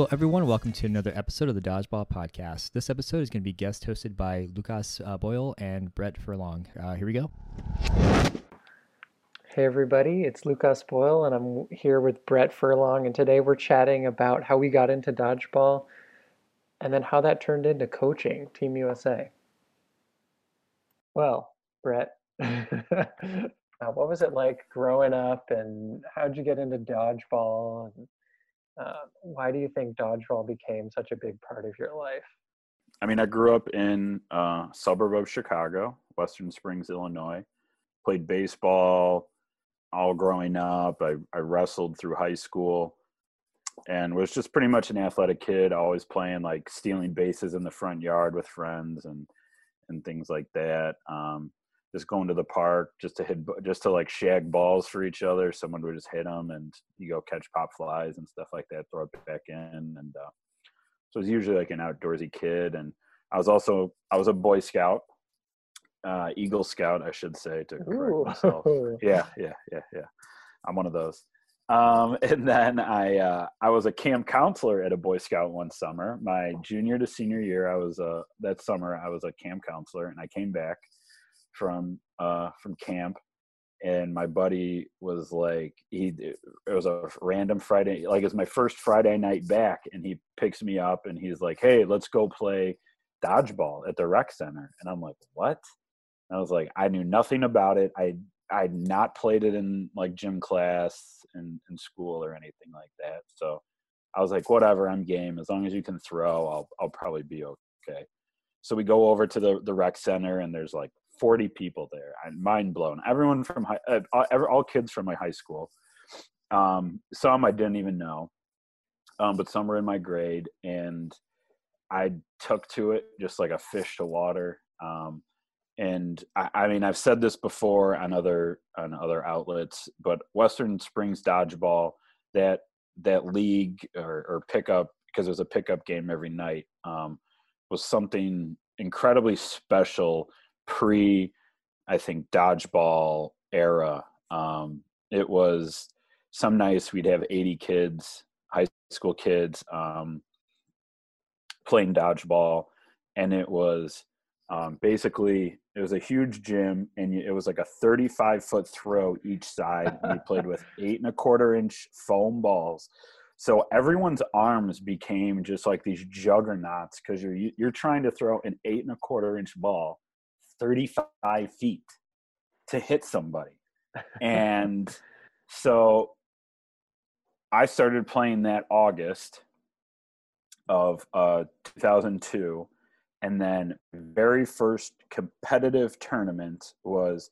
Hello, everyone. Welcome to another episode of the Dodgeball Podcast. This episode is going to be guest hosted by Lucas uh, Boyle and Brett Furlong. Uh, here we go. Hey, everybody. It's Lucas Boyle, and I'm here with Brett Furlong. And today we're chatting about how we got into dodgeball and then how that turned into coaching Team USA. Well, Brett, what was it like growing up, and how'd you get into dodgeball? Uh, why do you think dodgeball became such a big part of your life? I mean, I grew up in a suburb of Chicago, Western Springs, Illinois. Played baseball all growing up. I, I wrestled through high school and was just pretty much an athletic kid, always playing like stealing bases in the front yard with friends and and things like that. Um, just going to the park just to hit just to like shag balls for each other. Someone would just hit them and you go catch pop flies and stuff like that throw it back in and uh, so it was usually like an outdoorsy kid and i was also i was a boy scout uh, eagle scout i should say to correct Ooh. myself. Yeah yeah yeah yeah. I'm one of those. Um, and then i uh, i was a camp counselor at a boy scout one summer. My junior to senior year i was uh, that summer i was a camp counselor and i came back from uh from camp and my buddy was like he it was a random friday like it's my first friday night back and he picks me up and he's like hey let's go play dodgeball at the rec center. And i'm like what? And i was like i knew nothing about it. I i'd not played it in like gym class in, in school or anything like that. So i was like whatever i'm game. As long as you can throw i'll i'll probably be okay. So we go over to the the rec center and there's like 40 people there. I'm mind blown. Everyone from high, uh, all, all kids from my high school. Um, some I didn't even know, um, but some were in my grade, and I took to it just like a fish to water. Um, and I, I, mean, I've said this before on other on other outlets, but Western Springs dodgeball that that league or, or pickup because it was a pickup game every night um, was something incredibly special pre I think dodgeball era. Um, it was some nights we'd have 80 kids, high school kids, um, playing dodgeball, and it was um, basically it was a huge gym, and it was like a 35 foot throw each side. And you played with eight and a quarter inch foam balls. So everyone's arms became just like these juggernauts because you're you're trying to throw an eight and a quarter inch ball 35 feet to hit somebody. and so I started playing that August of uh, 2002. And then very first competitive tournament was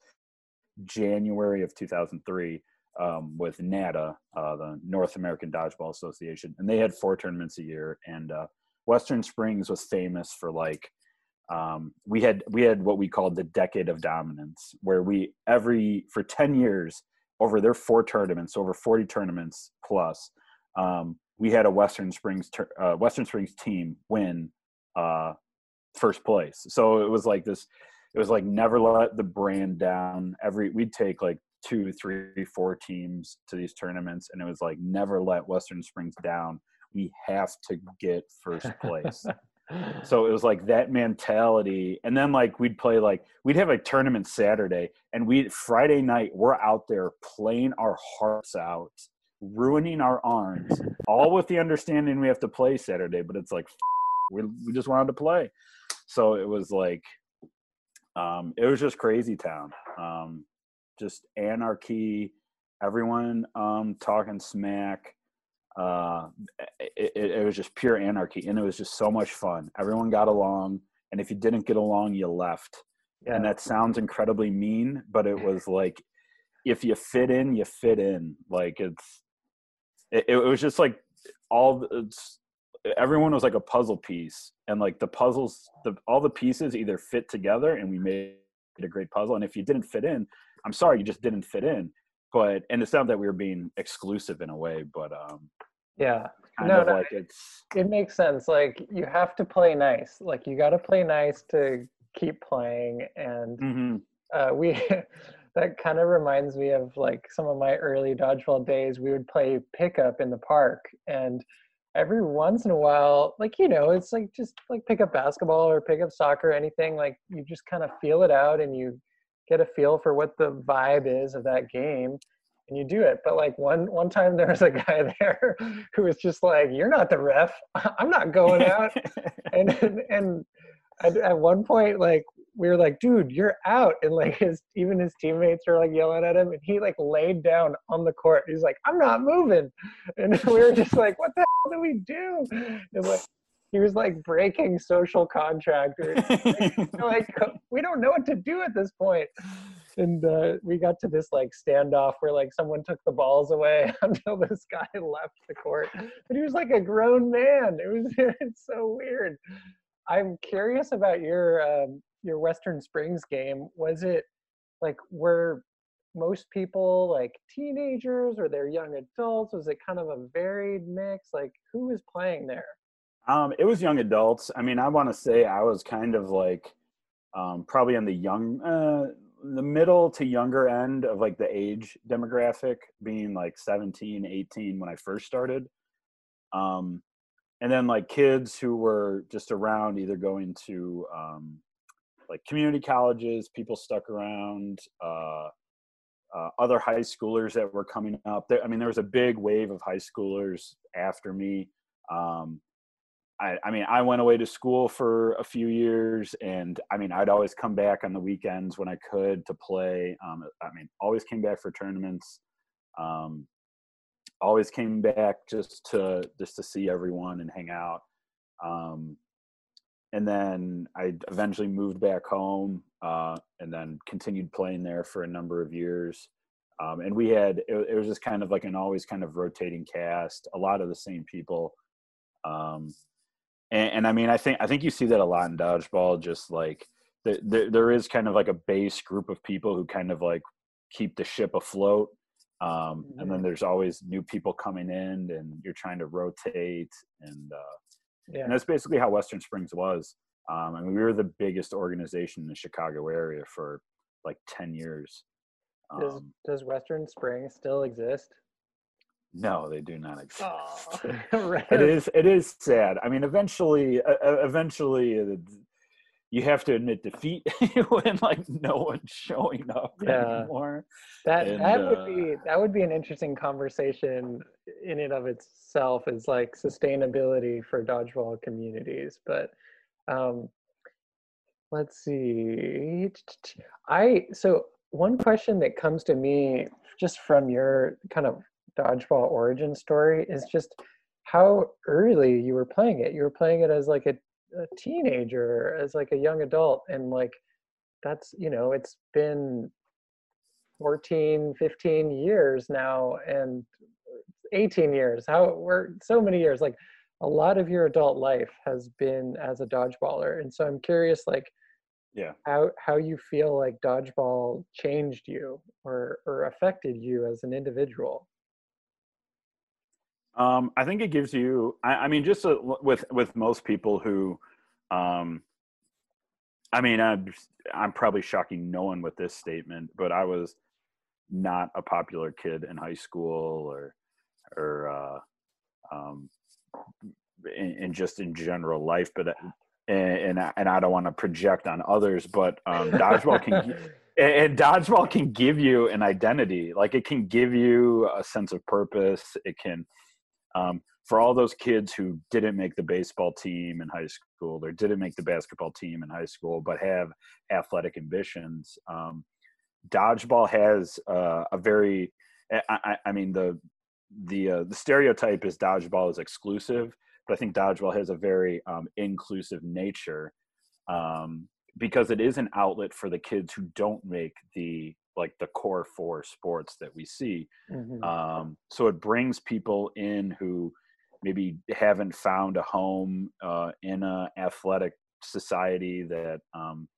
January of 2003 um, with NADA, uh, the North American Dodgeball Association. And they had four tournaments a year. And uh, Western Springs was famous for like um, we had we had what we called the decade of dominance where we every for 10 years over their four tournaments over 40 tournaments plus um, we had a western springs uh, western springs team win uh, first place. So it was like this it was like never let the brand down. Every we'd take like two three four teams to these tournaments and it was like never let western springs down. We have to get first place so it was like that mentality. And then like we'd play like we'd have a tournament saturday and we friday night we're out there playing our hearts out ruining our arms all with the understanding we have to play saturday but it's like we, we just wanted to play. So it was like um it was just crazy town. Um just anarchy everyone um talking smack uh, it, it, was just pure anarchy, and it was just so much fun. Everyone got along, and if you didn't get along, you left. Yeah. And that sounds incredibly mean, but it was like if you fit in, you fit in. Like it's it, it was just like all it's everyone was like a puzzle piece and like the puzzles the all the pieces either fit together and we made a great puzzle and if you didn't fit in i'm sorry you just didn't fit in but and it's not that we were being exclusive in a way but um yeah kind no, of no, like it's it makes sense like you have to play nice like you got to play nice to keep playing and mm-hmm. uh, we that kind of reminds me of like some of my early dodgeball days we would play pickup in the park and every once in a while, like you know, it's like just like pick up basketball or pick up soccer, anything. Like you just kind of feel it out and you get a feel for what the vibe is of that game and you do it. But like one one time there was a guy there who was just like you're not the ref. I'm not going out. And and, and at, at one point like we were like dude you're out. And like his even his teammates were like yelling at him and he like laid down on the court. He's like i'm not moving. And we were just like what the hell do we do? And like he was like breaking social contract or, like we don't know what to do at this point. And uh, we got to this like standoff where like someone took the balls away until this guy left the court. But he was like a grown man. It was it's so weird. I'm curious about your um, your western springs game. Was it like were most people like teenagers or they're young adults? Was it kind of a varied mix? Like who was playing there um, it was young adults. I mean i want to say i was kind of like um, probably on the young uh, the middle to younger end of like the age demographic being like 17 18 when i first started. Um and then like kids who were just around either going to um like community colleges people stuck around uh, uh other high schoolers that were coming up. There i mean there was a big wave of high schoolers after me. Um I, I mean, I went away to school for a few years, and I mean, I'd always come back on the weekends when I could to play. Um, I mean, always came back for tournaments. Um, always came back just to just to see everyone and hang out. Um, and then I eventually moved back home, uh, and then continued playing there for a number of years. Um, and we had it, it, was just kind of like an always kind of rotating cast, a lot of the same people. Um, and, and, I mean, I think I think you see that a lot in dodgeball. Just like the, the, there is kind of like a base group of people who kind of like keep the ship afloat, um, and then there's always new people coming in, and you're trying to rotate, and uh, yeah. and that's basically how Western Springs was. Um, I mean, we were the biggest organization in the Chicago area for like ten years. Um, does Does Western Springs still exist? No, they do not exist. Oh, right. It is. It is sad. I mean, eventually, uh, eventually, uh, you have to admit defeat when like no one's showing up yeah. anymore. That and, that would uh, be that would be an interesting conversation in and of itself. Is like sustainability for dodgeball communities, but. Um, let's see. I so one question that comes to me just from your kind of dodgeball origin story is just how early you were playing it. You were playing it as like a, a teenager, as like a young adult, and like that's you know it's been 14 15 years now and 18 years. How we're so many years. Like a lot of your adult life has been as a dodgeballer and so i'm curious like yeah. how how you feel like dodgeball changed you or or affected you as an individual um, I think it gives you. I, I mean, just a, with with most people who, um, I mean, I'm, I'm probably shocking no one with this statement, but I was not a popular kid in high school or or uh, um, in, in just in general life. But and and, and I don't want to project on others, but um, dodgeball can. and dodgeball can give you an identity like it can give you a sense of purpose it can um, for all those kids who didn't make the baseball team in high school or didn't make the basketball team in high school but have athletic ambitions um, dodgeball has uh, a very I, I, mean the the uh, the stereotype is dodgeball is exclusive but i think dodgeball has a very um, inclusive nature um, because it is an outlet for the kids who don't make the like the core four sports that we see. Mm-hmm. Um, so it brings people in who maybe haven't found a home uh, in a athletic society that, um,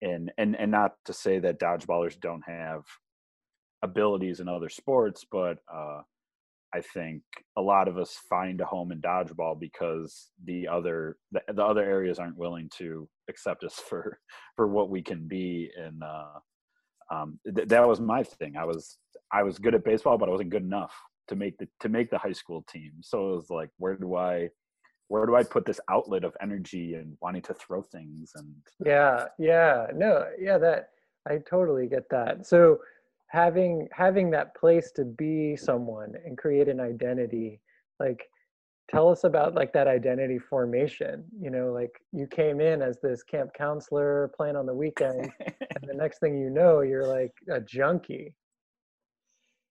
and and and not to say that dodgeballers don't have abilities in other sports, but uh, I think a lot of us find a home in dodgeball because the other the, the other areas aren't willing to accept us for for what we can be and uh, um, th- that was my thing. I was I was good at baseball, but I wasn't good enough to make the to make the high school team. So it was like, where do I where do I put this outlet of energy and wanting to throw things and yeah, yeah, no, yeah, that I totally get that. So having having that place to be someone and create an identity, like tell us about like that identity formation you know like you came in as this camp counselor playing on the weekend and the next thing you know you're like a junkie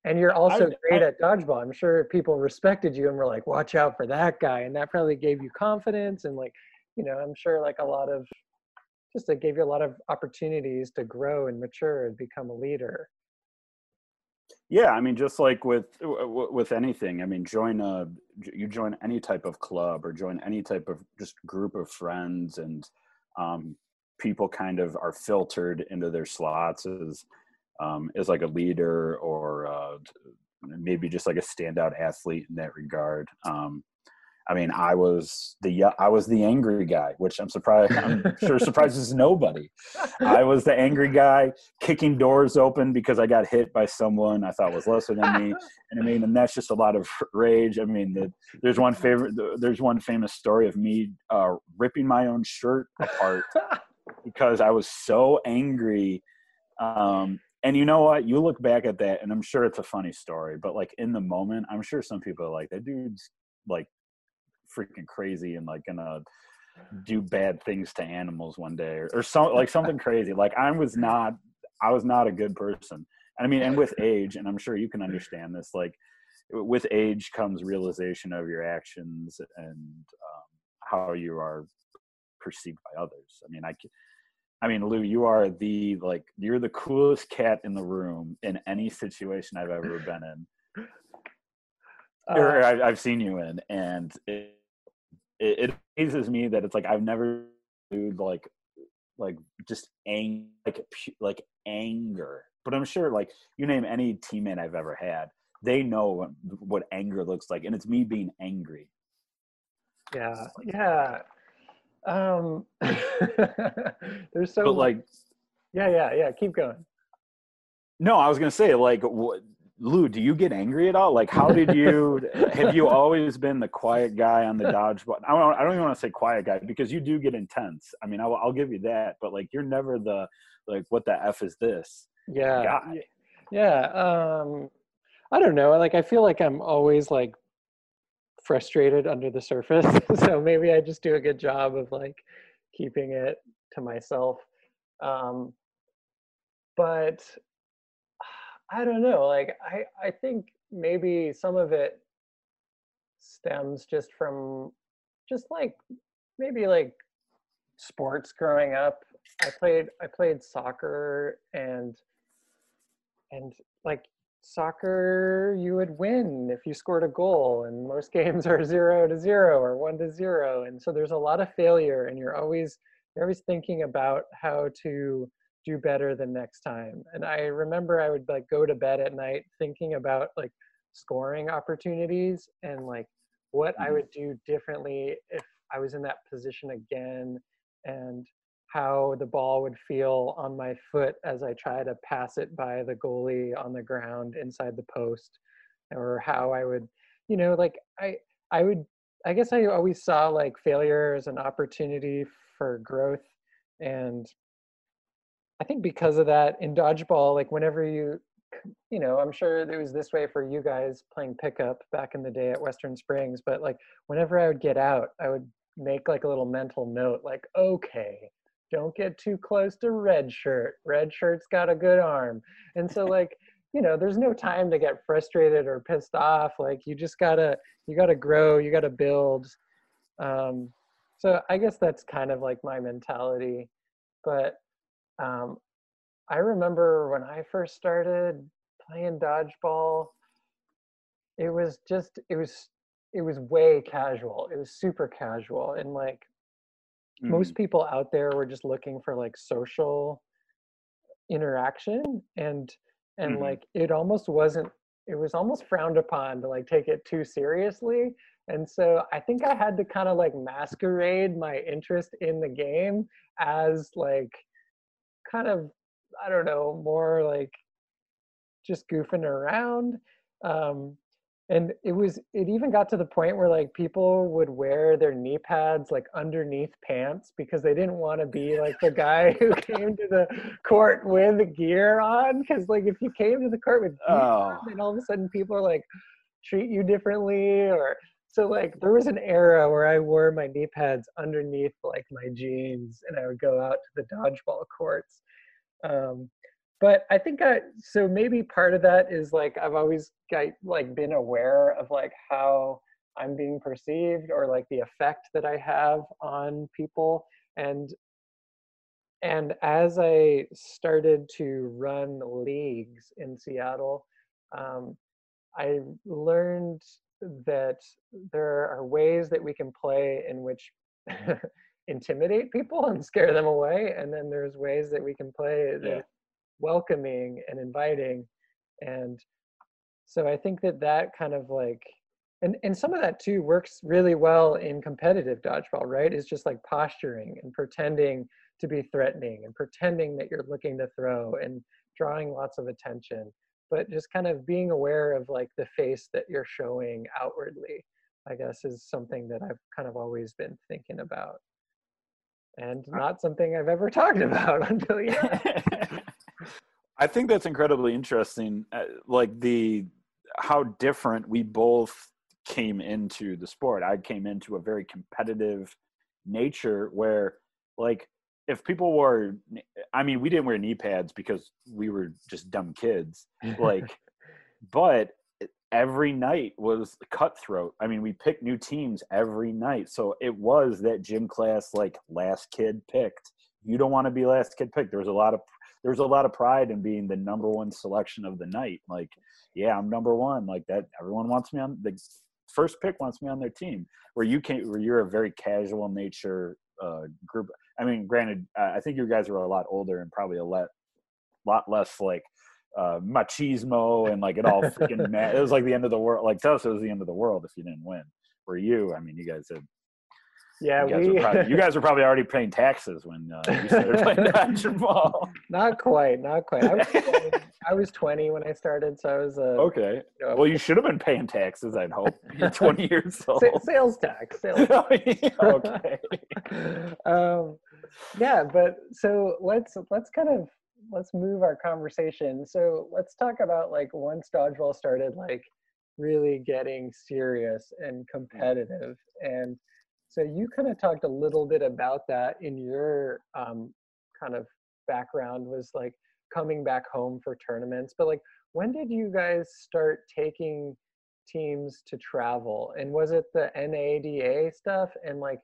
and you're also I, great I, at dodgeball. I'm sure people respected you and were like, watch out for that guy. And that probably gave you confidence and like, you know, I'm sure like a lot of just it gave you a lot of opportunities to grow and mature and become a leader. Yeah, I mean, just like with with anything, I mean, join a you join any type of club or join any type of just group of friends, and um, people kind of are filtered into their slots as um, as like a leader or uh, maybe just like a standout athlete in that regard. Um, I mean, I was the I was the angry guy, which I'm surprised. I'm sure surprises nobody. I was the angry guy kicking doors open because I got hit by someone I thought was lesser than me, and I mean, and that's just a lot of rage. I mean, the, there's one favorite. There's one famous story of me uh, ripping my own shirt apart because I was so angry um, and you know what you look back at that and i'm sure it's a funny story but like in the moment i'm sure some people are like that dude's like freaking crazy and like gonna do bad things to animals one day or, or some like something crazy. Like i was not i was not a good person. And i mean and with age and i'm sure you can understand this like with age comes realization of your actions and um, how you are perceived by others. I mean i I mean, Lu, you are the like you're the coolest cat in the room in any situation I've ever been in, uh, or I've, I've, seen you in, and it, it, it amazes me that it's like I've never like like just ang like like anger, but I'm sure like you name any teammate I've ever had, they know what, what anger looks like, and it's me being angry. Yeah, yeah. Um, there's so but like, yeah, yeah, yeah. Keep going. No, I was gonna say like, what, Lu, do you get angry at all? Like, how did you? have you always been the quiet guy on the dodgeball? I don't. I don't even want to say quiet guy because you do get intense. I mean, I'll, I'll give you that, but like, you're never the like, what the f is this? Yeah, guy. yeah. Um, I don't know. Like, I feel like I'm always like frustrated under the surface. so maybe I just do a good job of like keeping it to myself. Um, but I don't know. Like I, I think maybe some of it stems just from just like maybe like sports growing up. I played I played soccer and and like soccer you would win if you scored a goal and most games are zero to zero or one to zero and so there's a lot of failure and you're always you're always thinking about how to do better the next time and i remember i would like go to bed at night thinking about like scoring opportunities and like what i mm-hmm. would do differently if i was in that position again and how the ball would feel on my foot as I try to pass it by the goalie on the ground inside the post, or how I would, you know, like I I would I guess I always saw like failure as an opportunity for growth, and I think because of that in dodgeball, like whenever you you know, I'm sure it was this way for you guys playing pickup back in the day at Western Springs, but like whenever I would get out, I would make like a little mental note like okay don't get too close to red shirt. Red shirt's got a good arm. And so like you know there's no time to get frustrated or pissed off like you just gotta you gotta grow you gotta build. Um, so i guess that's kind of like my mentality but um, i remember when i first started playing dodgeball it was just it was it was way casual it was super casual and like mm-hmm. most people out there were just looking for like social interaction and and mm-hmm. like it almost wasn't it was almost frowned upon to like take it too seriously and so i think i had to kind of like masquerade my interest in the game as like kind of i don't know more like just goofing around um and it was it even got to the point where like people would wear their knee pads like underneath pants because they didn't want to be like the guy who came to the court with gear on because like if you came to the court with gear Oh. on, then all of a sudden people are like treat you differently or so like there was an era where I wore my knee pads underneath like my jeans and I would go out to the dodgeball courts. Um, but I think I so maybe part of that is like I've always like been aware of like how I'm being perceived or like the effect that I have on people and and as I started to run leagues in Seattle, um, I learned that there are ways that we can play in which intimidate people and scare them away, and then there's ways that we can play that Yeah. welcoming and inviting, and so I think that that kind of like and and some of that too works really well in competitive dodgeball, right? It's just like posturing and pretending to be threatening and pretending that you're looking to throw and drawing lots of attention but just kind of being aware of like the face that you're showing outwardly i guess is something that i've kind of always been thinking about and not something i've ever talked about until yeah I think that's incredibly interesting. Uh, like the how different we both came into the sport. I came into a very competitive nature where, like, if people wore, I mean, we didn't wear knee pads because we were just dumb kids. Like, but every night was cutthroat. I mean, we picked new teams every night, so it was that gym class like last kid picked. You don't want to be last kid picked. There was a lot of there was a lot of pride in being the number one selection of the night. Like, yeah, I'm number one. Like that, everyone wants me on the first pick wants me on their team. Where you can't. where you're a very casual nature uh, group. I mean, granted, uh, I think you guys were a lot older and probably a lot, lot less like uh, machismo and like it all freaking. ma- it was like the end of the world. Like to us, it was the end of the world if you didn't win. For you, I mean, you guys had yeah you guys, we were probably, you guys were probably already paying taxes when uh, you started playing dodgeball. not quite not quite I was, 20, I was 20 when i started so i was uh, Okay. you know, Well, you should have been paying taxes. I'd hope. You're 20 years old. sa- sales tax sales okay. um, yeah, but so let's let's kind of let's move our conversation. So let's talk about like once dodgeball started like really getting serious and competitive, and so you kind of talked a little bit about that in your um, kind of background was like coming back home for tournaments, but like when did you guys start taking teams to travel? And was it the NADA stuff? And like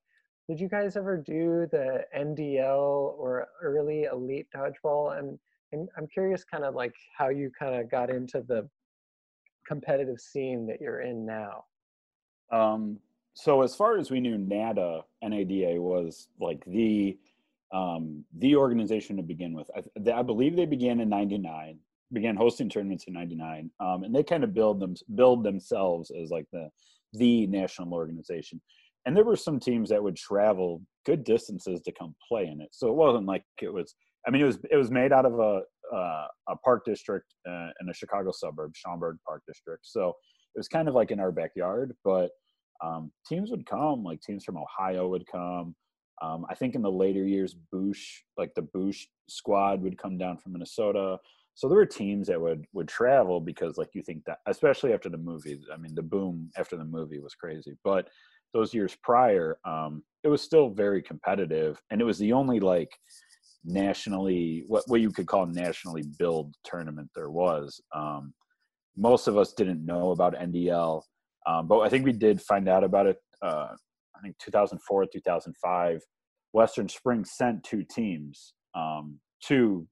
did you guys ever do the NDL or early elite dodgeball? And, and I'm curious kind of like how you kind of got into the competitive scene that you're in now. Um, so as far as we knew, NADA, NADA was like the um, the organization to begin with. I, I believe they began in '99, began hosting tournaments in '99, um, and they kind of build them build themselves as like the the national organization. And there were some teams that would travel good distances to come play in it. So it wasn't like it was. I mean, it was it was made out of a uh, a park district uh, in a Chicago suburb, Schaumburg Park District. So it was kind of like in our backyard, but um, teams would come, like teams from Ohio would come. Um, I think in the later years, Boosh, like the Boosh squad, would come down from Minnesota. So there were teams that would would travel because, like, you think that, especially after the movie. I mean, the boom after the movie was crazy. But those years prior, um, it was still very competitive, and it was the only like nationally what what you could call nationally billed tournament there was. Um, most of us didn't know about NDL, um, but I think we did find out about it. Uh, I think 2004, 2005. Western Springs sent two teams um, to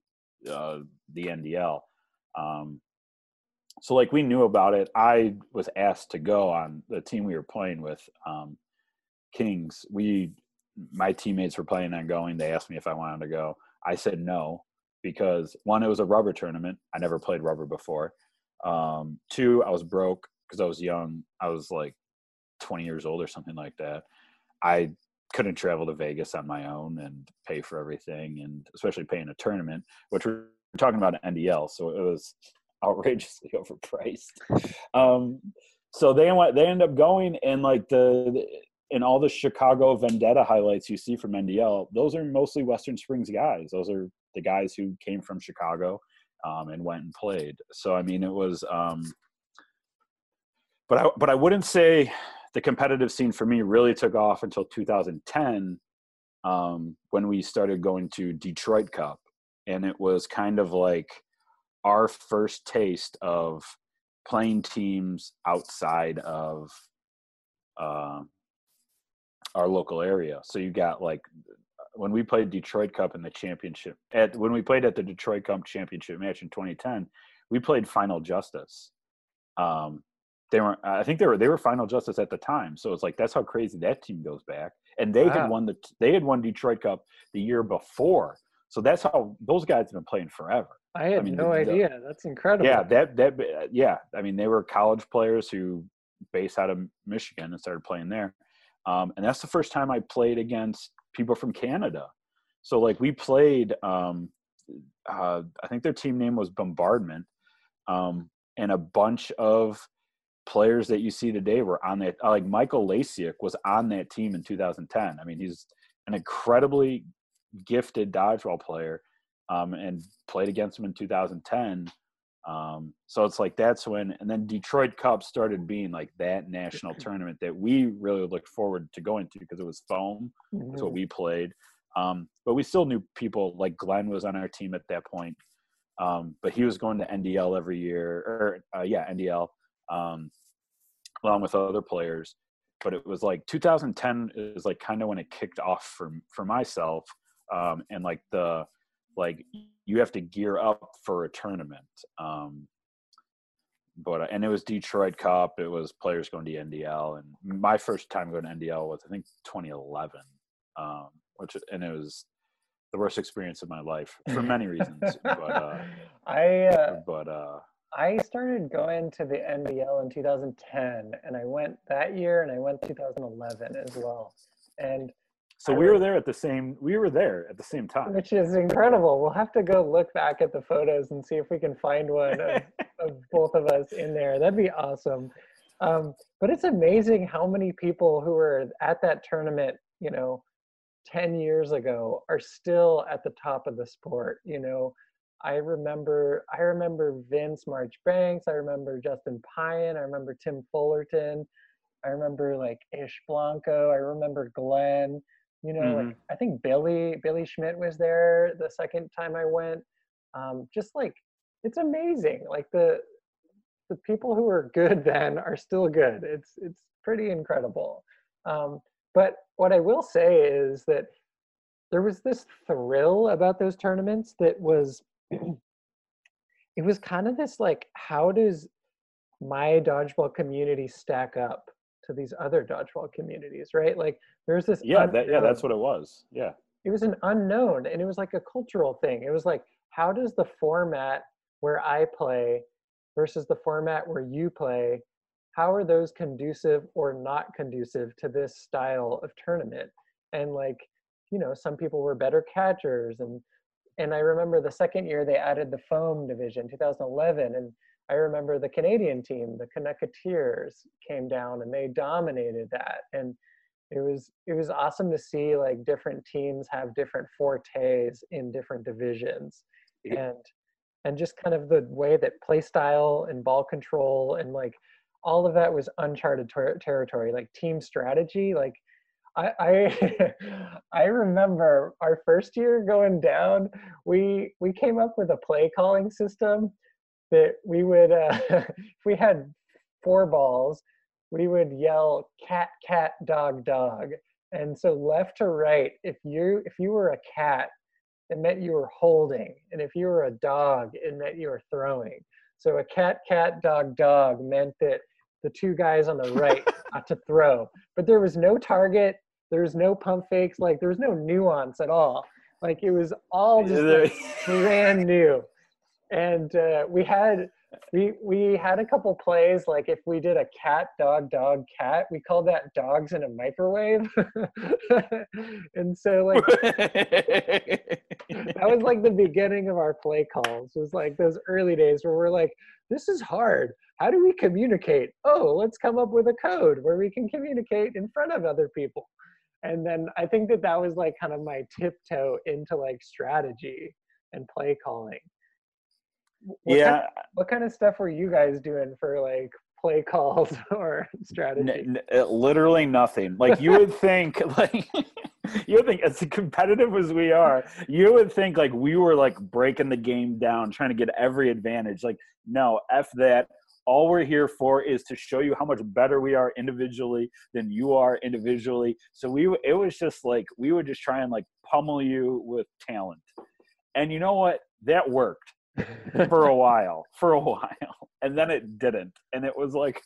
uh, the NDL. Um, so like we knew about it. I was asked to go on the team we were playing with, um, Kings. We, my teammates were planning on going. They asked me if I wanted to go. I said no because one, it was a rubber tournament. I never played rubber before. Um, two, I was broke because I was young. I was like 20 years old or something like that. I couldn't travel to Vegas on my own and pay for everything, and especially paying a tournament, which we're talking about NDL, so it was outrageously overpriced. Um, so they went they end up going and like the, the and all the Chicago Vendetta highlights you see from NDL, those are mostly Western Springs guys. Those are the guys who came from Chicago um, and went and played. So I mean, it was. Um, but I but I wouldn't say the competitive scene for me really took off until 2010 um, when we started going to Detroit Cup, and it was kind of like our first taste of playing teams outside of uh, our local area. So you got like when we played Detroit Cup in the championship at when we played at the Detroit Cup championship match in 2010, we played Final Justice. Um, they were I think they were they were Final Justice at the time. So it's like that's how crazy that team goes back. And they wow. had won the they had won Detroit Cup the year before. So that's how those guys have been playing forever. I had I mean, no the, idea. The, that's incredible. Yeah, that that yeah. I mean, they were college players who based out of Michigan and started playing there. Um, and that's the first time I played against people from Canada. So like we played, um, uh, I think their team name was Bombardment, um, and a bunch of players that you see today were on that. Like Michael Lasiuk was on that team in 2010. I mean, he's an incredibly gifted dodgeball player, um, and played against him in 2010. Um, so it's like that's when, and then Detroit Cup started being like that national tournament that we really looked forward to going to because it was foam. Mm-hmm. That's what mm-hmm. we played. Um, but we still knew people like Glenn was on our team at that point. Um, but he was going to NDL every year, or uh, yeah, NDL, um, along with other players. But it was like 2010 is like kind of when it kicked off for for myself, um, and like the like you have to gear up for a tournament. Um, but uh, and it was Detroit Cup. It was players going to NDL, and my first time going to NDL was I think 2011, um, which and it was the worst experience of my life for many reasons. but uh, I uh, but uh, I started going to the NDL in 2010, and I went that year, and I went 2011 as well, and so we were there at the same. We were there at the same time, which is incredible. We'll have to go look back at the photos and see if we can find one of, of both of us in there. That'd be awesome. Um, but it's amazing how many people who were at that tournament, you know, 10 years ago are still at the top of the sport. You know, I remember I remember Vince Marchbanks, I remember Justin Pyan, I remember Tim Fullerton, I remember like Ish Blanco, I remember Glenn. You know, mm-hmm. like I think Billy Billy Schmidt was there the second time I went. Um, just like it's amazing. Like the the people who were good then are still good. It's it's pretty incredible. Um, but what I will say is that there was this thrill about those tournaments that was it was kind of this like how does my dodgeball community stack up to these other dodgeball communities, right? Like there's this. Yeah, that, yeah, that's what it was. Yeah. It was an unknown, and it was like a cultural thing. It was like, how does the format where I play versus the format where you play, how are those conducive or not conducive to this style of tournament? And like, you know, some people were better catchers, and and I remember the second year they added the foam division, 2011, and I remember the Canadian team, the Connecticuteers, came down and they dominated that. And it was it was awesome to see like different teams have different fortes in different divisions. And and just kind of the way that play style and ball control and like all of that was uncharted ter- territory like team strategy like I, I I remember our first year going down we we came up with a play calling system that we would uh, if we had four balls we would yell cat cat dog dog. And so left to right if you if you were a cat it meant you were holding. And if you were a dog it meant you were throwing. So a cat cat dog dog meant that the two guys on the right got to throw. But there was no target. There was no pump fakes. Like there was no nuance at all. Like it was all just like brand new and uh, we had we we had a couple plays like if we did a cat dog dog cat we called that dogs in a microwave. And so like that was like the beginning of our play calls. Was like those early days where we're like this is hard. How do we communicate? Oh let's come up with a code where we can communicate in front of other people. And then i think that that was like kind of my tiptoe into like strategy and play calling what yeah, kind, what kind of stuff were you guys doing for like play calls or strategy? N- n- uh, literally nothing. Like you would think, like you would think, as competitive as we are, you would think like we were like breaking the game down, trying to get every advantage. Like, no, f that. All we're here for is to show you how much better we are individually than you are individually. So we, it was just like we would just try and like pummel you with talent. And you know what? That worked for a while, for a while, and then it didn't, and it was like,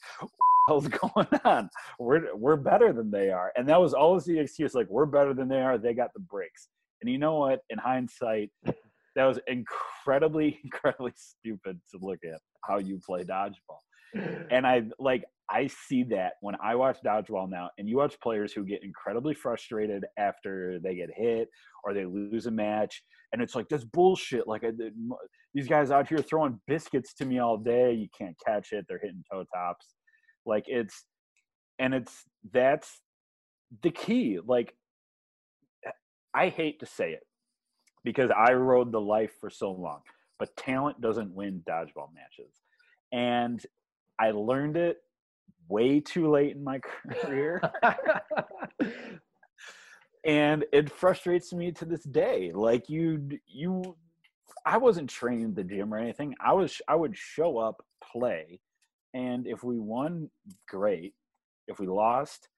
what's going on? We're we're better than they are, and that was always the excuse. Like we're better than they are. They got the breaks, and you know what? In hindsight, that was incredibly, incredibly stupid to look at how you play dodgeball. And I like I see that when I watch dodgeball now, and you watch players who get incredibly frustrated after they get hit or they lose a match, and it's like that's bullshit. Like I, these guys out here throwing biscuits to me all day, you can't catch it. They're hitting toe tops, like it's, and it's that's the key. Like I hate to say it because I rode the life for so long, but talent doesn't win dodgeball matches, and I learned it way too late in my career. and it frustrates me to this day. Like you you I wasn't trained in the gym or anything. I was I would show up, play, and if we won, great. If we lost,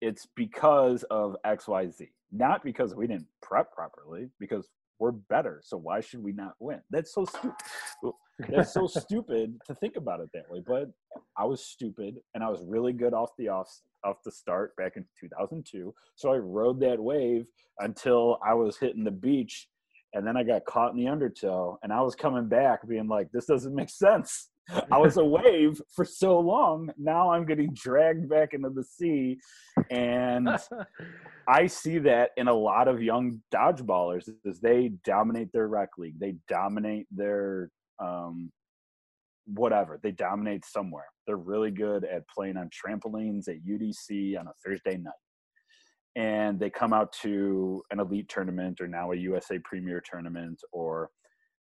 it's because of XYZ. Not because we didn't prep properly, because we're better. So why should we not win? That's so stupid. That's so stupid to think about it that way. But I was stupid, and I was really good off the off off the start back in 2002. So I rode that wave until I was hitting the beach, and then I got caught in the undertow, and I was coming back being like, "This doesn't make sense." I was a wave for so long. Now I'm getting dragged back into the sea. And I see that in a lot of young dodgeballers as they dominate their rec league. They dominate their um, whatever. They dominate somewhere. They're really good at playing on trampolines at UDC on a Thursday night. And they come out to an elite tournament or now a USA Premier tournament or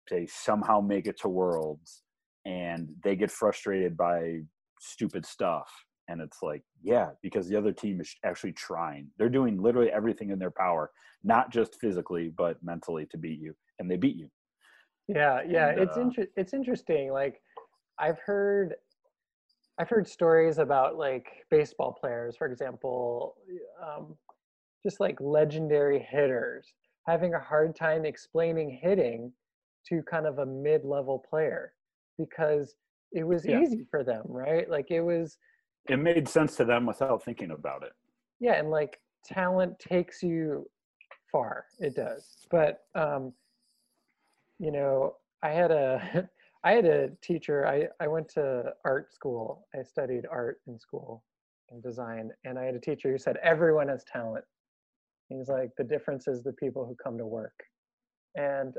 they somehow make it to Worlds and they get frustrated by stupid stuff and it's like yeah because the other team is actually trying they're doing literally everything in their power not just physically but mentally to beat you and they beat you yeah yeah and, it's uh, inter- it's interesting like i've heard i've heard stories about like baseball players for example um, just like legendary hitters having a hard time explaining hitting to kind of a mid-level player because it was Yeah. easy for them, right? Like it was, it made sense to them without thinking about it yeah, and like talent takes you far. It does. But um, you know, I had a I had a teacher. I I went to art school. I studied art in school and design, and I had a teacher who said everyone has talent. He's like the difference is the people who come to work, and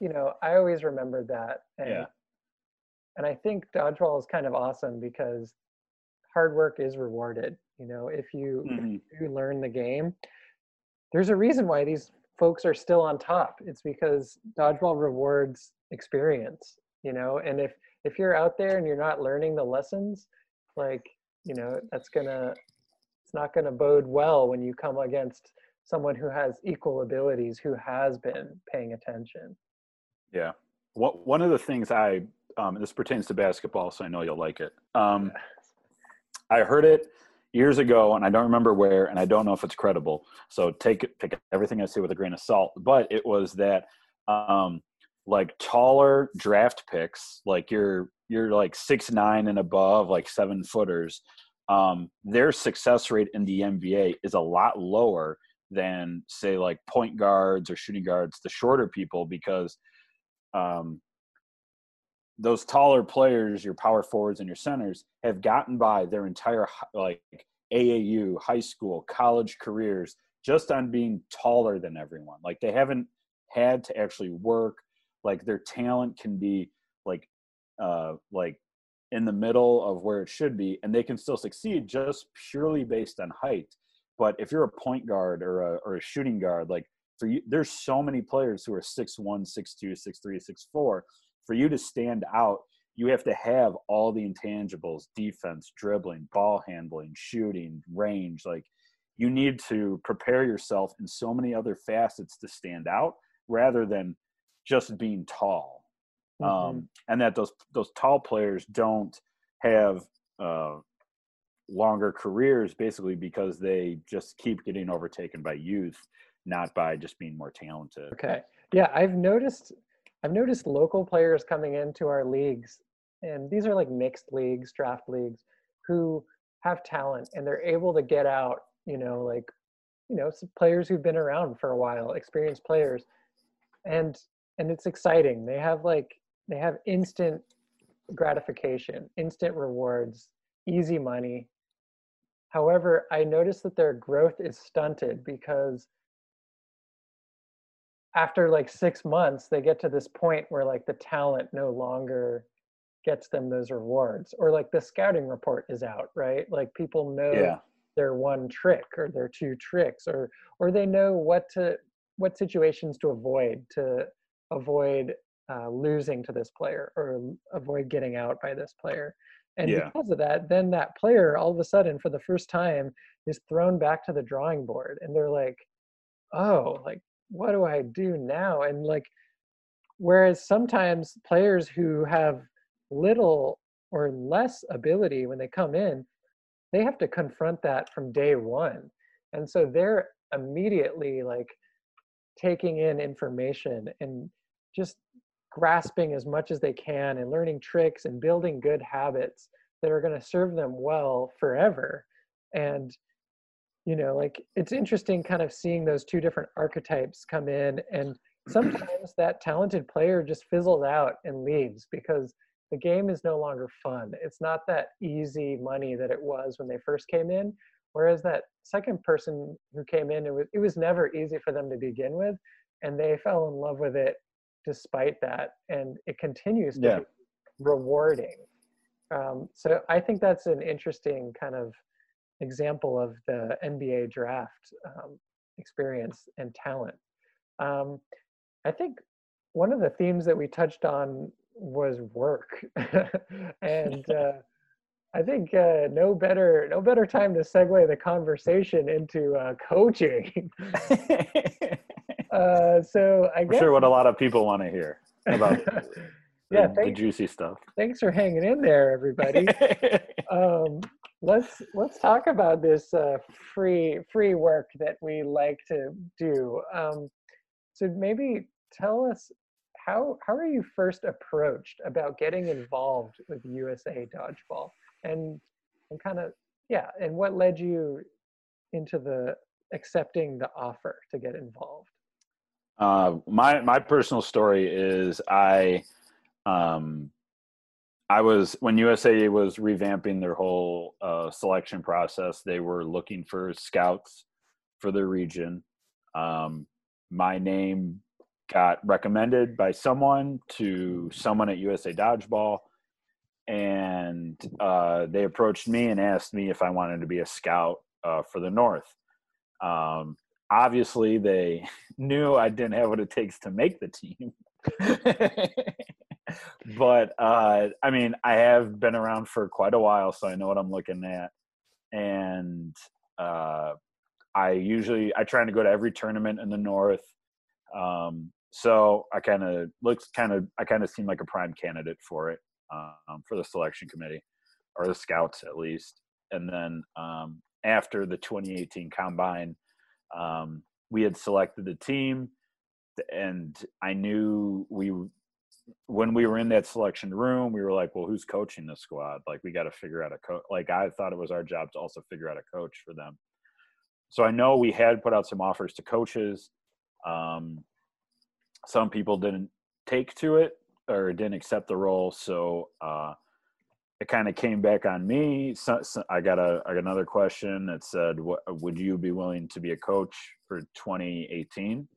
you know, I always remembered that. And, Yeah. And I think dodgeball is kind of awesome because hard work is rewarded. You know, if you if Mhm. you learn the game, there's a reason why these folks are still on top. It's because dodgeball rewards experience. You know, and if if you're out there and you're not learning the lessons, like you know, that's gonna it's not gonna bode well when you come against someone who has equal abilities, who has been paying attention. yeah what, one of the things i um, this pertains to basketball so i know you'll like it um, I heard it years ago, and I don't remember where, and I don't know if it's credible. So take it, take everything I say with a grain of salt. But it was that, um, like taller draft picks, like you're you're like six nine and above, like seven footers. Um, their success rate in the NBA is a lot lower than say like point guards or shooting guards, the shorter people, because um, those taller players, your power forwards and your centers, have gotten by their entire like AAU, high school, college careers just on being taller than everyone. Like they haven't had to actually work. Like their talent can be like uh like in the middle of where it should be, and they can still succeed just purely based on height. But if you're a point guard or a or a shooting guard, like for you, there's so many players who are six one, six two, six three, six four for you to stand out, you have to have all the intangibles defense, dribbling, ball handling, shooting, range. Like you need to prepare yourself in so many other facets to stand out rather than just being tall. Mm-hmm. Um, and that those those tall players don't have uh, longer careers basically because they just keep getting overtaken by youth, not by just being more talented. Okay. Yeah, I've noticed I've noticed local players coming into our leagues, and these are like mixed leagues, draft leagues, who have talent and they're able to get out, you know, like, you know, players who've been around for a while, experienced players. And and it's exciting. They have like they have instant gratification, instant rewards, easy money. However, I noticed that their growth is stunted because after like six months they get to this point where like the talent no longer gets them those rewards or like the scouting report is out right like people know yeah. their one trick or their two tricks or or they know what to what situations to avoid to avoid uh, losing to this player or avoid getting out by this player and yeah. because of that then that player all of a sudden for the first time is thrown back to the drawing board and they're like oh like what do I do now? And like, whereas sometimes players who have little or less ability when they come in, they have to confront that from day one. And so they're immediately like taking in information and just grasping as much as they can and learning tricks and building good habits that are going to serve them well forever. And you know like it's interesting kind of seeing those two different archetypes come in and sometimes that talented player just fizzles out and leaves because the game is no longer fun it's not that easy money that it was when they first came in whereas that second person who came in it was it was never easy for them to begin with and they fell in love with it despite that and it continues to yeah. be rewarding um, so i think that's an interesting kind of example of the NBA draft um, experience and talent. Um, I think one of the themes that we touched on was work, and uh, I think uh, no better no better time to segue the conversation into uh, coaching. Uh, so I I'm guess sure what a lot of people want to hear about. yeah, the, the, juicy stuff. Thanks for hanging in there, everybody. um, let's let's talk about this uh, free free work that we like to do. Um, so maybe tell us how how are you first approached about getting involved with USA Dodgeball, and and kind of yeah, and what led you into the accepting the offer to get involved? Uh, my my personal story is I um, I was when USA was revamping their whole uh, selection process. They were looking for scouts for their region. Um, my name got recommended by someone to someone at USA Dodgeball, and uh, they approached me and asked me if I wanted to be a scout uh, for the North. Um, obviously, they knew I didn't have what it takes to make the team. but uh, I mean, I have been around for quite a while, so I know what I'm looking at. And uh, I usually I try to go to every tournament in the north. Um, so I kind of looks kind of I kind of seem like a prime candidate for it um, for the selection committee or the scouts at least. And then um, after the 2018 combine, um, we had selected the team, and I knew we when we were in that selection room, we were like, well, who's coaching the squad? Like, we got to figure out a coach. Like, I thought it was our job to also figure out a coach for them. So I know we had put out some offers to coaches. Um, some people didn't take to it. or didn't accept the role. So uh, it kind of came back on me. So, so I got a another question that said, "What would you be willing to be a coach for 2018?"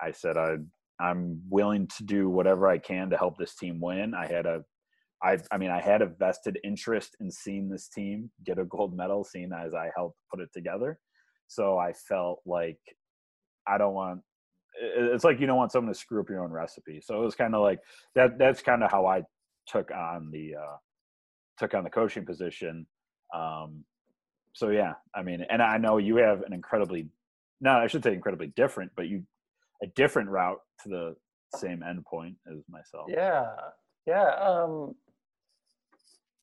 I said, "I I'm willing to do whatever I can to help this team win." I had a I I mean I had a vested interest in seeing this team get a gold medal, seeing as I helped put it together. So I felt like I don't want it's like you don't want someone to screw up your own recipe. So it was kind of like that. That's kind of how I took on the uh, took on the coaching position. Um, so yeah, I mean, and I know you have an incredibly, no, I should say incredibly different, but you a different route to the same endpoint as myself. Yeah, yeah, um,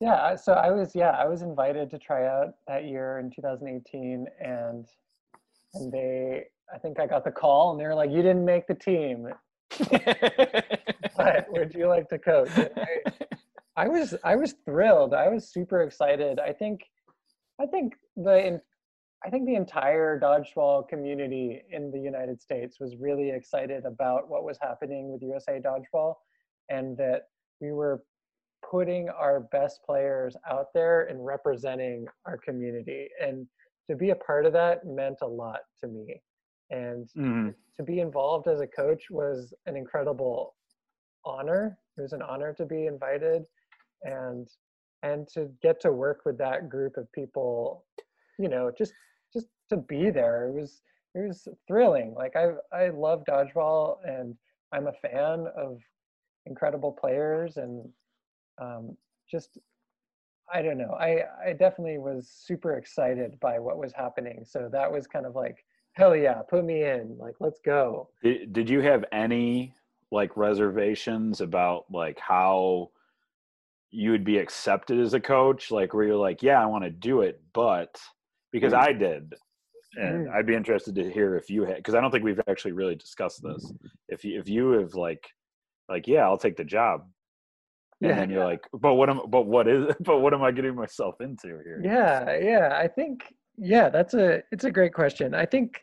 yeah. So I was, yeah, I was invited to try out that year in 2018, and and they I think I got the call and they were like, "You didn't make the team, but would you like to coach?" I, was I was thrilled. I was super excited. I think I think the I think the entire dodgeball community in the United States was really excited about what was happening with USA Dodgeball, and that we were putting our best players out there and representing our community and to be a part of that meant a lot to me and mm-hmm. to be involved as a coach was an incredible honor it was an honor to be invited and and to get to work with that group of people you know just just to be there it was it was thrilling like i i love dodgeball and i'm a fan of incredible players and um, just i don't know i i definitely was super excited by what was happening so that was kind of like hell yeah, put me in. Like, let's go. Did, did you have any like reservations about like how you would be accepted as a coach? Like, where you're like, yeah, I want to do it, but because mm. I did. And mm. I'd be interested to hear if you had, because I don't think we've actually really discussed this. If you, if you have like, like, yeah, I'll take the job, and yeah, then you're yeah. like but what am but what is but what am i getting myself into here yeah yeah i think yeah, that's a it's a great question. I think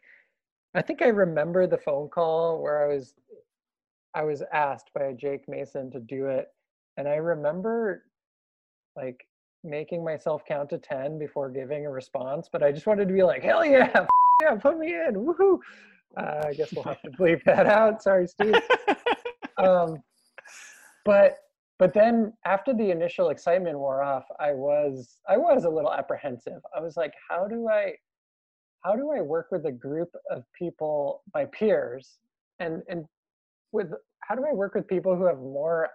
I think I remember the phone call where I was I was asked by Jake Mason to do it and I remember like making myself count to 10 before giving a response, but I just wanted to be like, "Hell yeah. yeah, put me in. Woohoo." Uh, I guess we'll have to bleep that out. Sorry, Steve. um, but but then after the initial excitement wore off i was i was a little apprehensive i was like how do i how do i work with a group of people my peers and and with how do i work with people who have more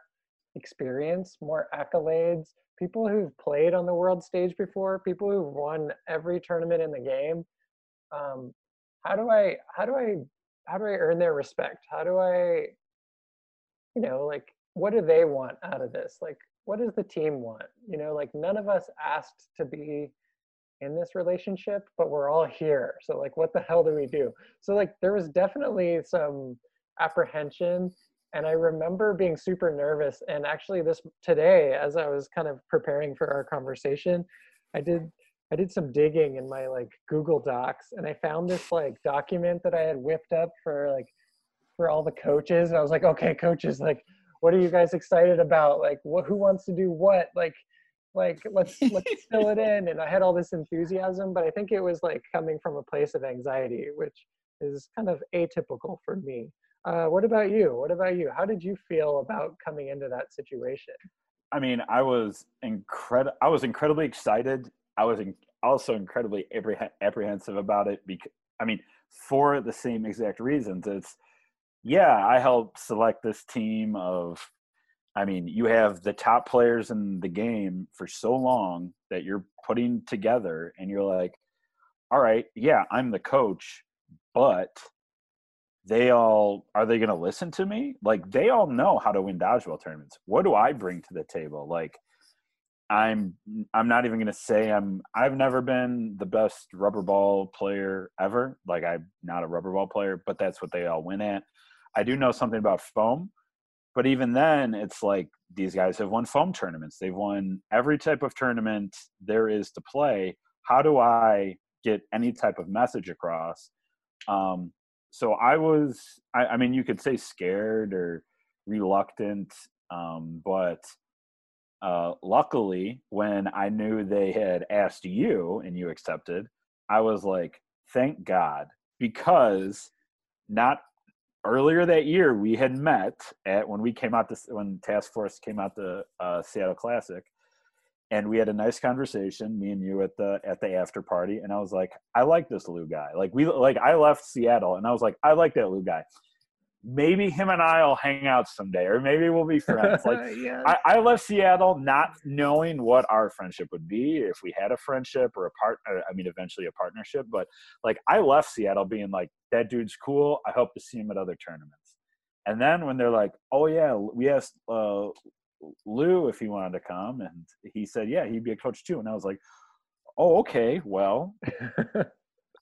experience more accolades people who've played on the world stage before people who've won every tournament in the game um, how do i how do i how do i earn their respect how do i you know like what do they want out of this? Like, what does the team want? You know, like none of us asked to be in this relationship, but we're all here. So like, what the hell do we do? So like, there was definitely some apprehension. And I remember being super nervous. And actually this today, as I was kind of preparing for our conversation, I did I did some digging in my like Google Docs and I found this like document that I had whipped up for like for all the coaches. And I was like, okay, coaches, like what are you guys excited about like what who wants to do what like like let's let's fill it in and i had all this enthusiasm but i think it was like coming from a place of anxiety which is kind of atypical for me uh, what about you? What about you? How did you feel about coming into that situation? I mean i was incredible i was incredibly excited. I was in- also incredibly apprehensive about it because i mean for the same exact reasons. It's yeah, I helped select this team of I mean, you have the top players in the game for so long that you're putting together and you're like, all right, yeah, I'm the coach, but they all are they going to listen to me? Like they all know how to win dodgeball tournaments. What do I bring to the table? Like I'm I'm not even going to say I'm I've never been the best rubber ball player ever. Like I'm not a rubber ball player, but that's what they all win at. I do know something about foam, but even then, it's like these guys have won foam tournaments. They've won every type of tournament there is to play. How do I get any type of message across? Um, so I was, I, I mean, you could say scared or reluctant Um, but uh, luckily, when I knew they had asked you and you accepted, I was like, thank God, because not earlier that year we had met at when we came out to when Task Force came out the uh, Seattle Classic, and we had a nice conversation, me and you at the at the after party, and I was like, I like this Lu guy. Like we like I left Seattle, and I was like, I like that Lu guy maybe him and I'll hang out someday, or maybe we'll be friends. Like. I, I, left Seattle not knowing what our friendship would be if we had a friendship or a partner. I mean, eventually a partnership. But like I left Seattle being like, that dude's cool. I hope to see him at other tournaments. And then when they're like, oh yeah, we asked uh, Lu if he wanted to come, and he said, yeah, he'd be a coach too. And I was like, oh okay, well.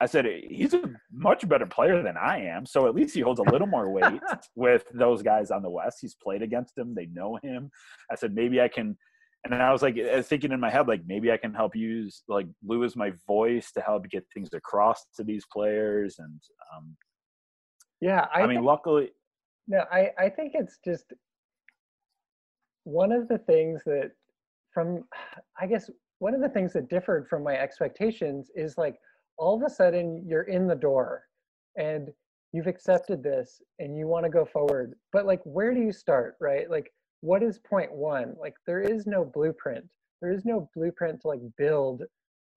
I said he's a much better player than I am, so at least he holds a little more weight with those guys on the West. He's played against them; they know him. I said maybe I can, and I was like thinking in my head like maybe I can help use like Lu as my voice to help get things across to these players. And um, yeah, I, I mean, think, luckily, no, I I think it's just one of the things that from I guess one of the things that differed from my expectations is like all of a sudden you're in the door and you've accepted this and you want to go forward but like where do you start right like what is point one like there is no blueprint there is no blueprint to like build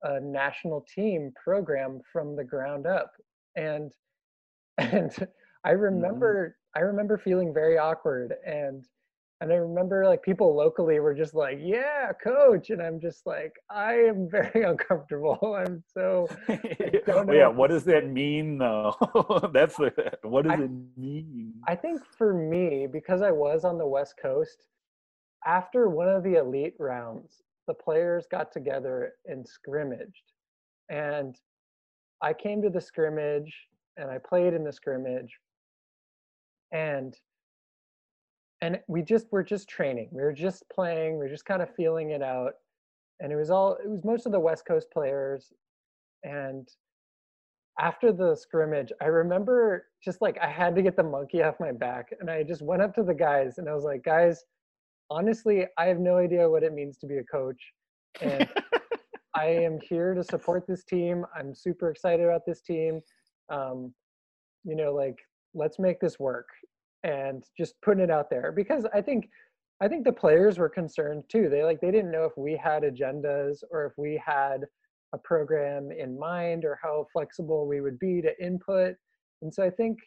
a national team program from the ground up and and i mm-hmm. remember mm-hmm. i remember feeling very awkward and and I remember like people locally were just like, "Yeah, coach," and I'm just like, I am very uncomfortable. I'm so. Oh, well, yeah, what does that mean though? That's the what does I, it mean? I think for me, because I was on the West Coast, after one of the elite rounds, the players got together and scrimmaged, and I came to the scrimmage and I played in the scrimmage, and and we just were just training we were just playing we were just kind of feeling it out and it was all it was most of the west coast players and after the scrimmage i remember just like i had to get the monkey off my back and i just went up to the guys and i was like guys honestly i have no idea what it means to be a coach and i am here to support this team i'm super excited about this team um, you know like let's make this work and just putting it out there because I think I think the players were concerned too. They like they didn't know if we had agendas or if we had a program in mind or how flexible we would be to input. And so I think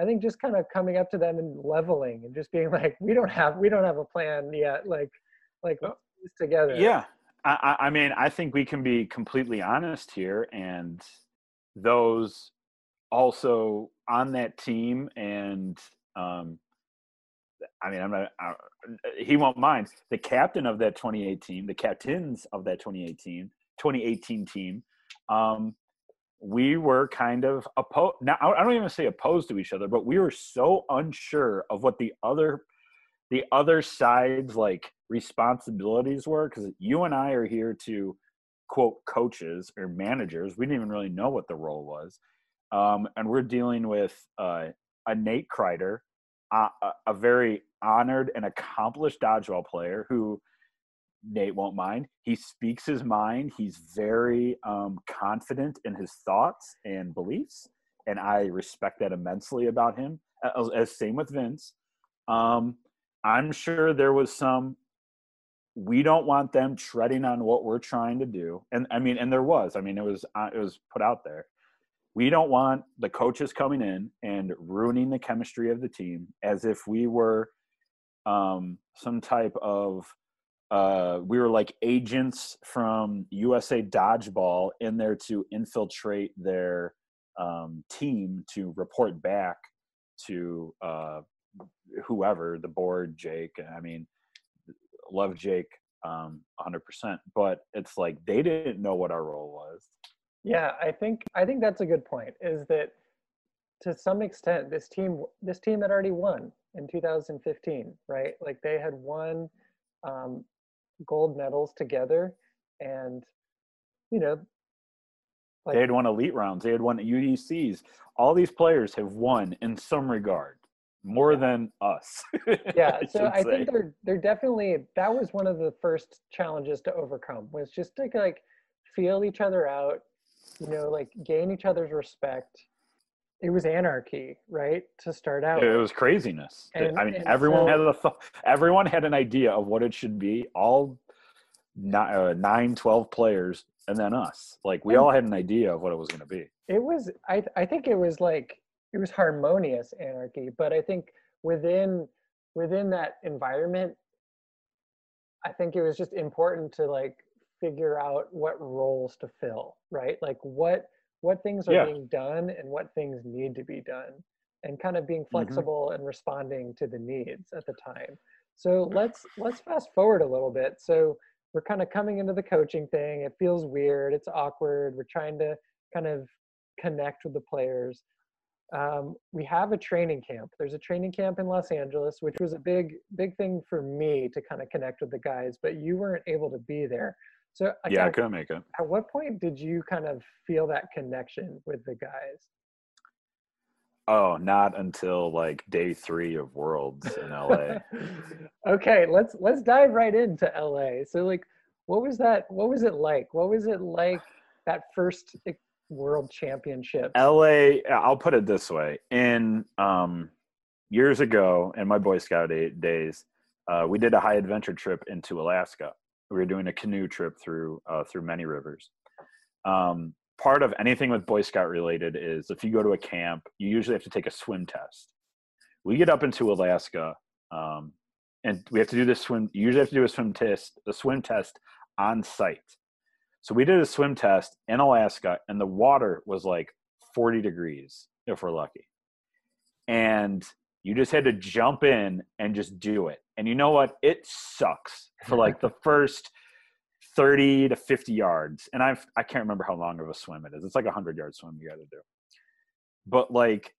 I think just kind of coming up to them and leveling and just being like, we don't have we don't have a plan yet. Like like oh, let's together. Yeah. I, I mean, I think we can be completely honest here and those also on that team and um, I mean, I'm not. I, he won't mind. The captain of that 2018, the captains of that 2018, 2018 team, um, we were kind of opposed. Now, I don't even say opposed to each other, but we were so unsure of what the other, the other side's like responsibilities were because you and I are here to quote coaches or managers. We didn't even really know what the role was, um, and we're dealing with uh, a Nate Kreider a, very honored and accomplished dodgeball player who Nate won't mind. He speaks his mind. He's very um, confident in his thoughts and beliefs, and I respect that immensely about him. As, as same with Vince. Um, I'm sure there was some. We don't want them treading on what we're trying to do, and I mean, and there was. I mean, it was uh, it was put out there we don't want the coaches coming in and ruining the chemistry of the team as if we were um, some type of uh, we were like agents from USA Dodgeball in there to infiltrate their um, team to report back to uh, whoever the board, Jake. I mean, love Jake um, 100%, but it's like they didn't know what our role was. Yeah, I think I think that's a good point. Is that to some extent this team this team had already won in 2015, right? Like they had won um, gold medals together, and you know, like, they had won elite rounds. They had won UDCs. All these players have won in some regard. more than us. yeah I so i say. think they're they're definitely that was one of the first challenges to overcome was just to like feel each other out you know like gain each other's respect it was anarchy right to start out it was craziness. And- I mean, everyone so- had a th- everyone had an idea of what it should be. All nine, uh, nine, 12 players, and then us. Like we all had an idea of what it was going to be. it was I I think it was like it was harmonious anarchy, but I think within within that environment, I think it was just important to like figure out what roles to fill, right? Like what what things are Yeah. being done and what things need to be done, and kind of being Mhm. flexible and responding to the needs at the time. So let's let's fast forward a little bit. So we're kind of coming into the coaching thing. It feels weird. It's awkward. We're trying to kind of connect with the players. Um, we have a training camp. There's a training camp in Los Angeles, which was a big, big thing for me to kind of connect with the guys. But you weren't able to be there. So like, yeah, I couldn't make it. at what point did you kind of feel that connection with the guys? Oh, not until like day three of Worlds in LA. okay, let's let's dive right into LA. So like what was that what was it like? What was it like that first world championship? LA, I'll put it this way. In um, years ago, in my Boy Scout day- days, uh, we did a high adventure trip into Alaska. We were doing a canoe trip through uh, through many rivers. Um, part of anything with Boy Scout related is if you go to a camp, you usually have to take a swim test. We get up into Alaska, um, and we have to do this swim. You usually have to do a swim test, a swim test on site. So we did a swim test in Alaska, and the water was like 40 degrees if we're lucky. And you just had to jump in and just do it. And you know what? It sucks for like the first 30 to 50 yards. And I've, I can't remember how long of a swim it is. It's like a 100 yard swim you got to do. But like,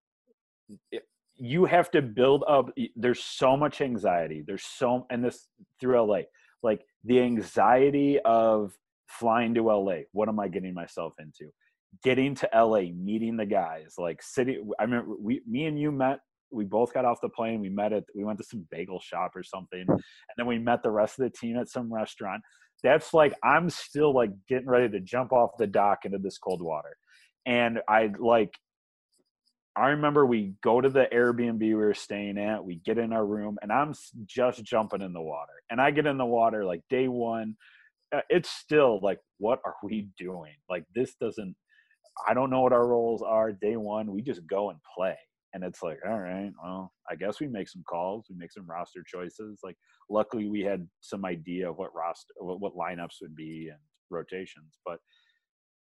it, you have to build up. There's so much anxiety. There's so, and this through LA, like the anxiety of flying to LA. What am I getting myself into? Getting to LA, meeting the guys, like city. I mean, we, me and you met. We both got off the plane. We met at. We went to some bagel shop or something, and then we met the rest of the team at some restaurant. That's like I'm still like getting ready to jump off the dock into this cold water, and I like. I remember we go to the Airbnb we were staying at. We get in our room, and I'm just jumping in the water. And I get in the water like day one uh, it's still like what are we doing like this doesn't i don't know what our roles are day one we just go and play and it's like all right well i guess we make some calls we make some roster choices like luckily we had some idea of what roster what, what lineups would be and rotations but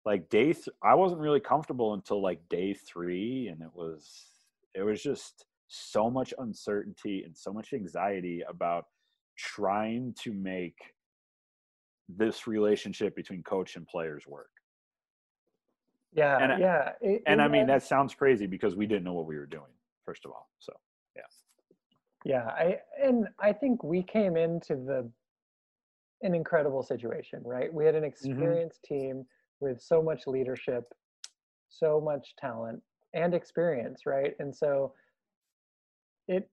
like day th- i wasn't really comfortable until like day three and it was it was just so much uncertainty and so much anxiety about trying to make this relationship between coach and players work. Yeah, and I- yeah. it- And it I mean, that sounds crazy because we didn't know what we were doing, first of all. So, Yeah, Yeah, I and I think we came into the an incredible situation, right? We had an mm-hmm. experienced team with so much leadership, so much talent and experience, right? And so it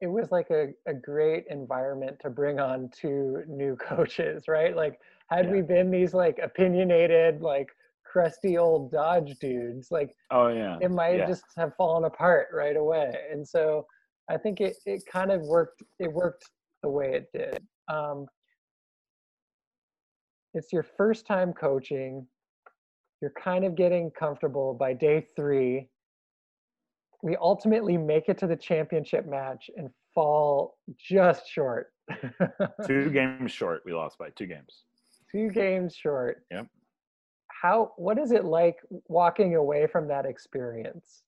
it was like a, a great environment to bring on two new coaches, right? Like had we been these like opinionated, like crusty old Dodge dudes, like oh, yeah. it might yeah. just have fallen apart right away. And so I think it, it kind of worked it worked the way it did. Um, it's your first time coaching. You're kind of getting comfortable by day three. We ultimately make it to the championship match and fall just short. two games short. We lost by two games. Two games short. Yep. How what is it like walking away from that experience?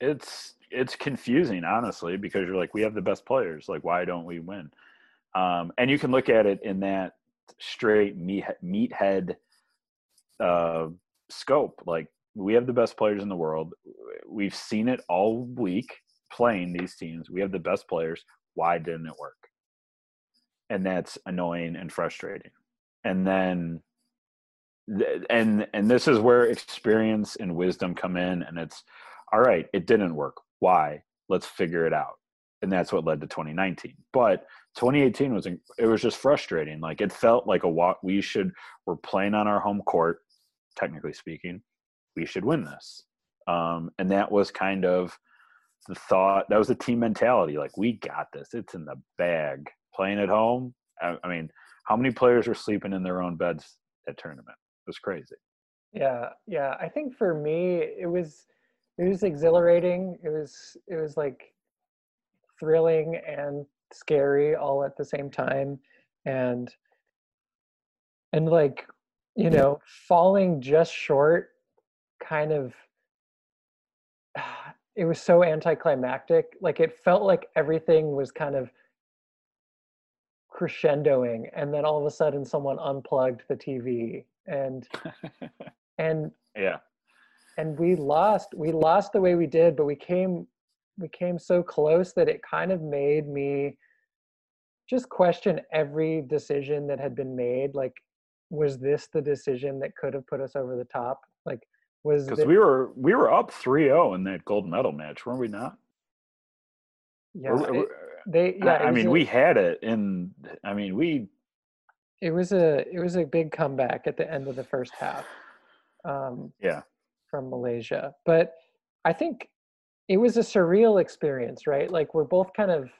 It's it's confusing, honestly, because you're like, we have the best players. Like, why don't we win? Um, and you can look at it in that straight meat meathead uh, scope. Like, we have the best players in the world. We've seen it all week playing these teams. We have the best players. Why didn't it work? And that's annoying and frustrating. And then th- and and this is where experience and wisdom come in and it's all right it didn't work. Why? Let's figure it out. And that's what led to 2019 but 2018 was it was just frustrating. Like it felt like a walk we should we're playing on our home court technically speaking we should win this. Um, and that was kind of the thought that was the team mentality like we got this. It's in the bag. Playing at home I, I mean how many players were sleeping in their own beds at tournament was crazy. Yeah yeah i think for me it was it was exhilarating it was it was like thrilling and scary all at the same time and and like you know falling just short kind of it was so anticlimactic like it felt like everything was kind of crescendoing and then all of a sudden someone unplugged the tv and and yeah. and we lost we lost the way we did but we came we came so close that it kind of made me just question every decision that had been made. Like was this the decision that could have put us over the top? Like was because we were we were up 3-0 in that gold medal match weren't we not? Yeah it, uh, they yeah i mean a, we had it and i mean we it was a it was a big comeback at the end of the first half um yeah from malaysia but i think it was a surreal experience, right? Like we're both kind of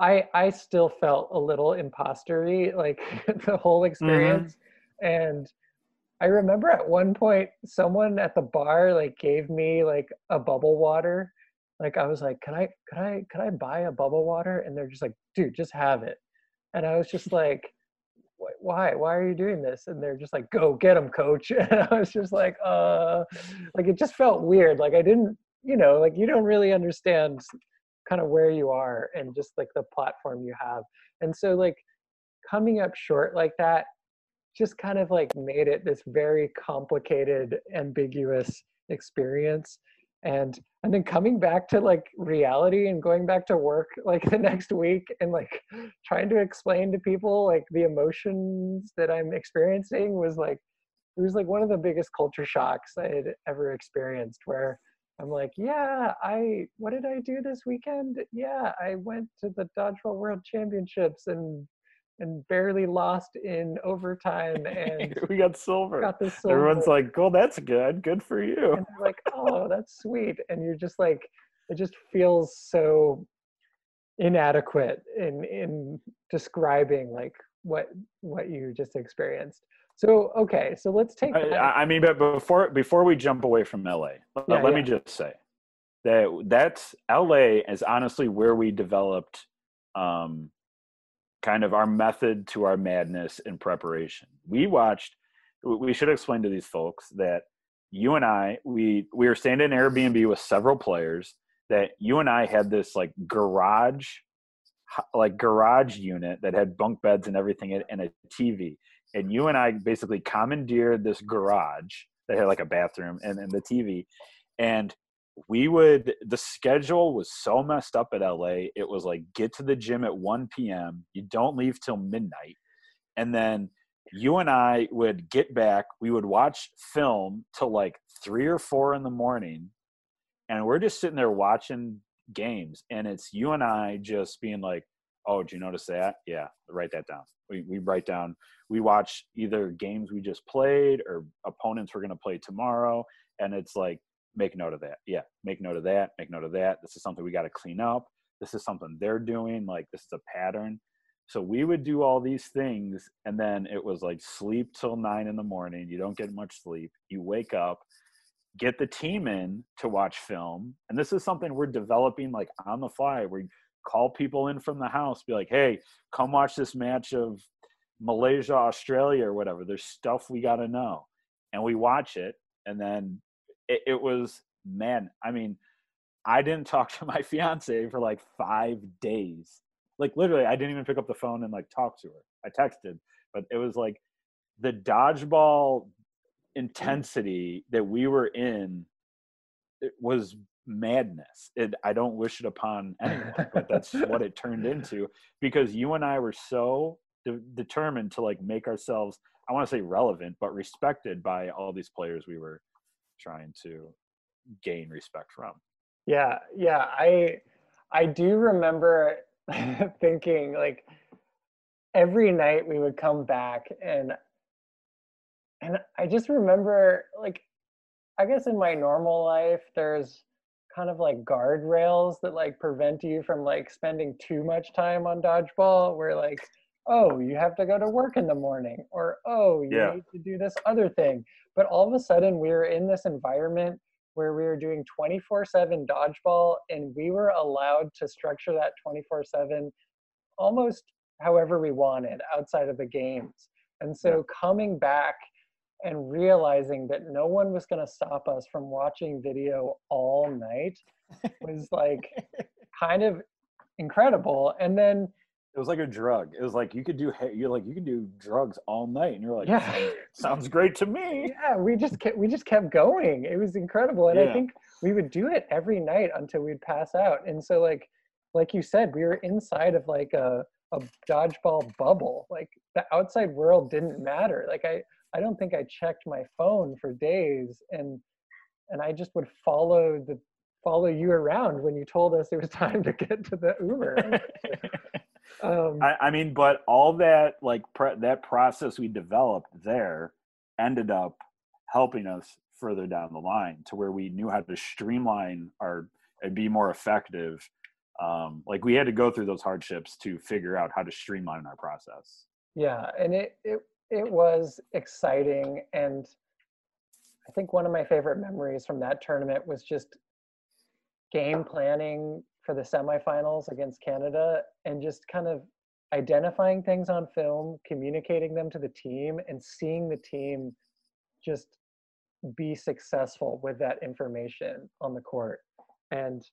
I I still felt a little impostery like the whole mm-hmm. experience. Mm-hmm. And I remember at one point someone at the bar like gave me like a bubble water. Like I was like, "Can I can I can I buy a bubble water?" And they're just like, "Dude, just have it." And I was just like, why? Why are you doing this? And they're just like go get him coach. And i was just like uh like it just felt weird like i didn't you know like you don't really understand kind of where you are and just like the platform you have. And so like coming up short like that just kind of like made it this very complicated ambiguous experience and and then coming back to like reality and going back to work like the next week and like trying to explain to people like the emotions that i'm experiencing was like it was like one of the biggest culture shocks i had ever experienced where I'm like, yeah, I what did I do this weekend? Yeah, I went to the dodgeball world championships and and barely lost in overtime and we got silver. Got the silver. Everyone's like, "Well, that's good. Good for you." And they're like, "Oh, that's sweet." And you're just like it just feels so inadequate in in describing like what what you just experienced. So okay, so let's take. I, I, mean, but before before we jump away from LA, yeah, let yeah. me just say that that's LA is honestly where we developed um, kind of our method to our madness in preparation. We watched. We should explain to these folks that you and I we we were staying in Airbnb with several players. That you and I had this like garage like garage unit that had bunk beds and everything and a TV and you and I basically commandeered this garage that had like a bathroom and, and the TV. And we would, the schedule was so messed up at LA. It was like get to the gym at 1 p.m., you don't leave till midnight. And then you and I would get back, we would watch film till like three or four in the morning. And we're just sitting there watching games. And it's you and I just being like, oh, did you notice that? Yeah, write that down. We, we write down, we watch either games we just played or opponents we're to play tomorrow. And it's like, make note of that. Yeah, make note of that. Make note of that. This is something we got to clean up. This is something they're doing. Like, this is a pattern. So we would do all these things. And then it was like sleep till nine in the morning. You don't get much sleep. You wake up, get the team in to watch film. And this is something we're developing like on the fly. We call people in from the house, be like, hey, come watch this match of Malaysia, Australia, or whatever. There's stuff we got to know. And we watch it. And then it, it, was, man, I mean, I didn't talk to my fiance for like five days. Like literally, I didn't even pick up the phone and like talk to her. I texted, but it was like the dodgeball intensity that we were in it was madness. It, I don't wish it upon anyone, but that's what it turned into because you and I were so de- determined to like make ourselves, I want to say relevant, but respected by all these players we were trying to gain respect from. Yeah, yeah. I I do remember thinking like every night we would come back and and I just remember like I guess in my normal life there's kind of like guardrails that like prevent you from like spending too much time on dodgeball where like oh you have to go to work in the morning or oh you Yeah. need to do this other thing but all of a sudden we were in this environment where we were doing 24/7 dodgeball and we were allowed to structure that 24/7 almost however we wanted outside of the games. And so coming back and realizing that no one was going to stop us from watching video all night was like kind of incredible. And then It was like a drug. It was like you could do you're like you could do drugs all night, and you're like, Yeah. sounds, sounds great to me. yeah we just kept we just kept going it was incredible and i think we would do it every night until we'd pass out and so like like you said we were inside of like a a dodgeball bubble like the outside world didn't matter like i i don't think i checked my phone for days and and i just would follow the follow you around when you told us it was time to get to the uber um I, I mean, but all that like pre- that process we developed there ended up helping us further down the line to where we knew how to streamline our and be more effective. Um, like we had to go through those hardships to figure out how to streamline our process. yeah and it it it was exciting and i think one of my favorite memories from that tournament was just game planning for the semifinals against canada and just kind of identifying things on film communicating them to the team and seeing the team just be successful with that information on the court. And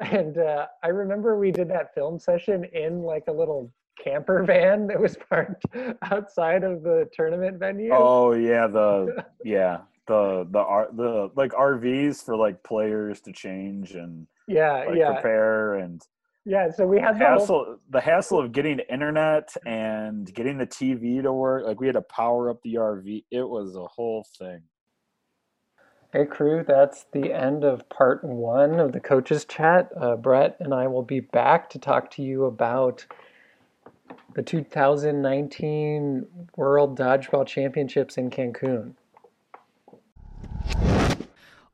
and uh, i remember we did that film session in like a little camper van that was parked outside of the tournament venue. Oh yeah, the yeah the the R the like RVs for like players to change and yeah like yeah prepare and yeah so we had the whole, hassle the hassle of getting the internet and getting the TV to work. Like we had to power up the RV. It was a whole thing. Hey, crew, that's the end of part one of the coaches chat. Uh, Brett and I will be back to talk to you about the 2019 World Dodgeball Championships in Cancun.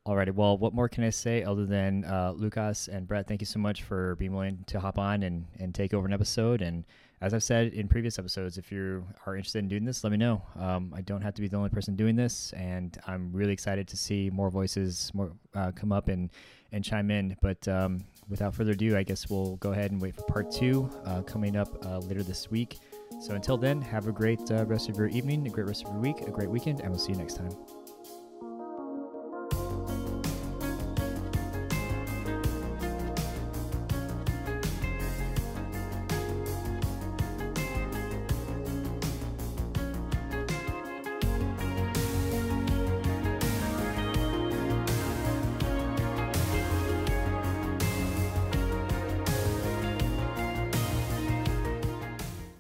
Alrighty, well, what more can I say other than uh, Lucas and Brett, thank you so much for being willing to hop on and, and take over an episode. And as I've said in previous episodes, if you are interested in doing this, let me know. Um, I don't have to be the only person doing this, and I'm really excited to see more voices more uh, come up and, and chime in. But um, without further ado, I guess we'll go ahead and wait for part two uh, coming up uh, later this week. So until then, have a great uh, rest of your evening, a great rest of your week, a great weekend, and we'll see you next time.